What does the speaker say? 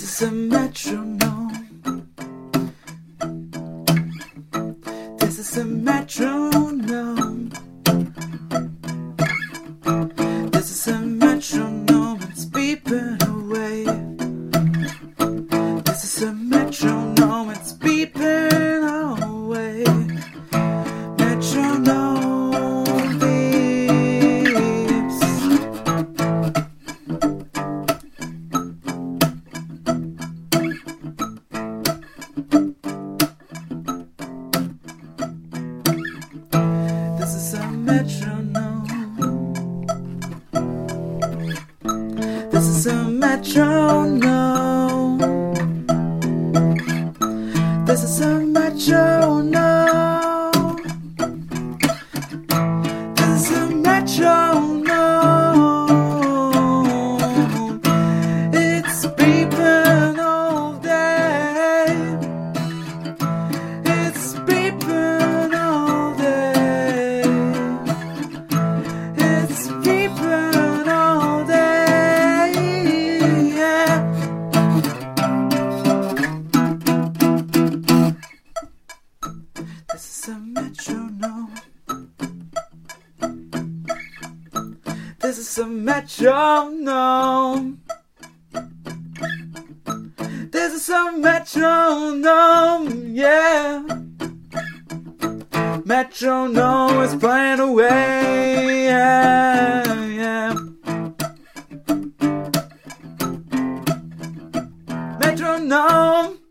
is a metronome. This is a metronome. This is a metronome. It's beeping away. This is a metronome. This is a metronome. This is a metronome. This is a metronome. This is a metronome. This is a metronome, yeah. Metronome is playing away, yeah, yeah. Metronome.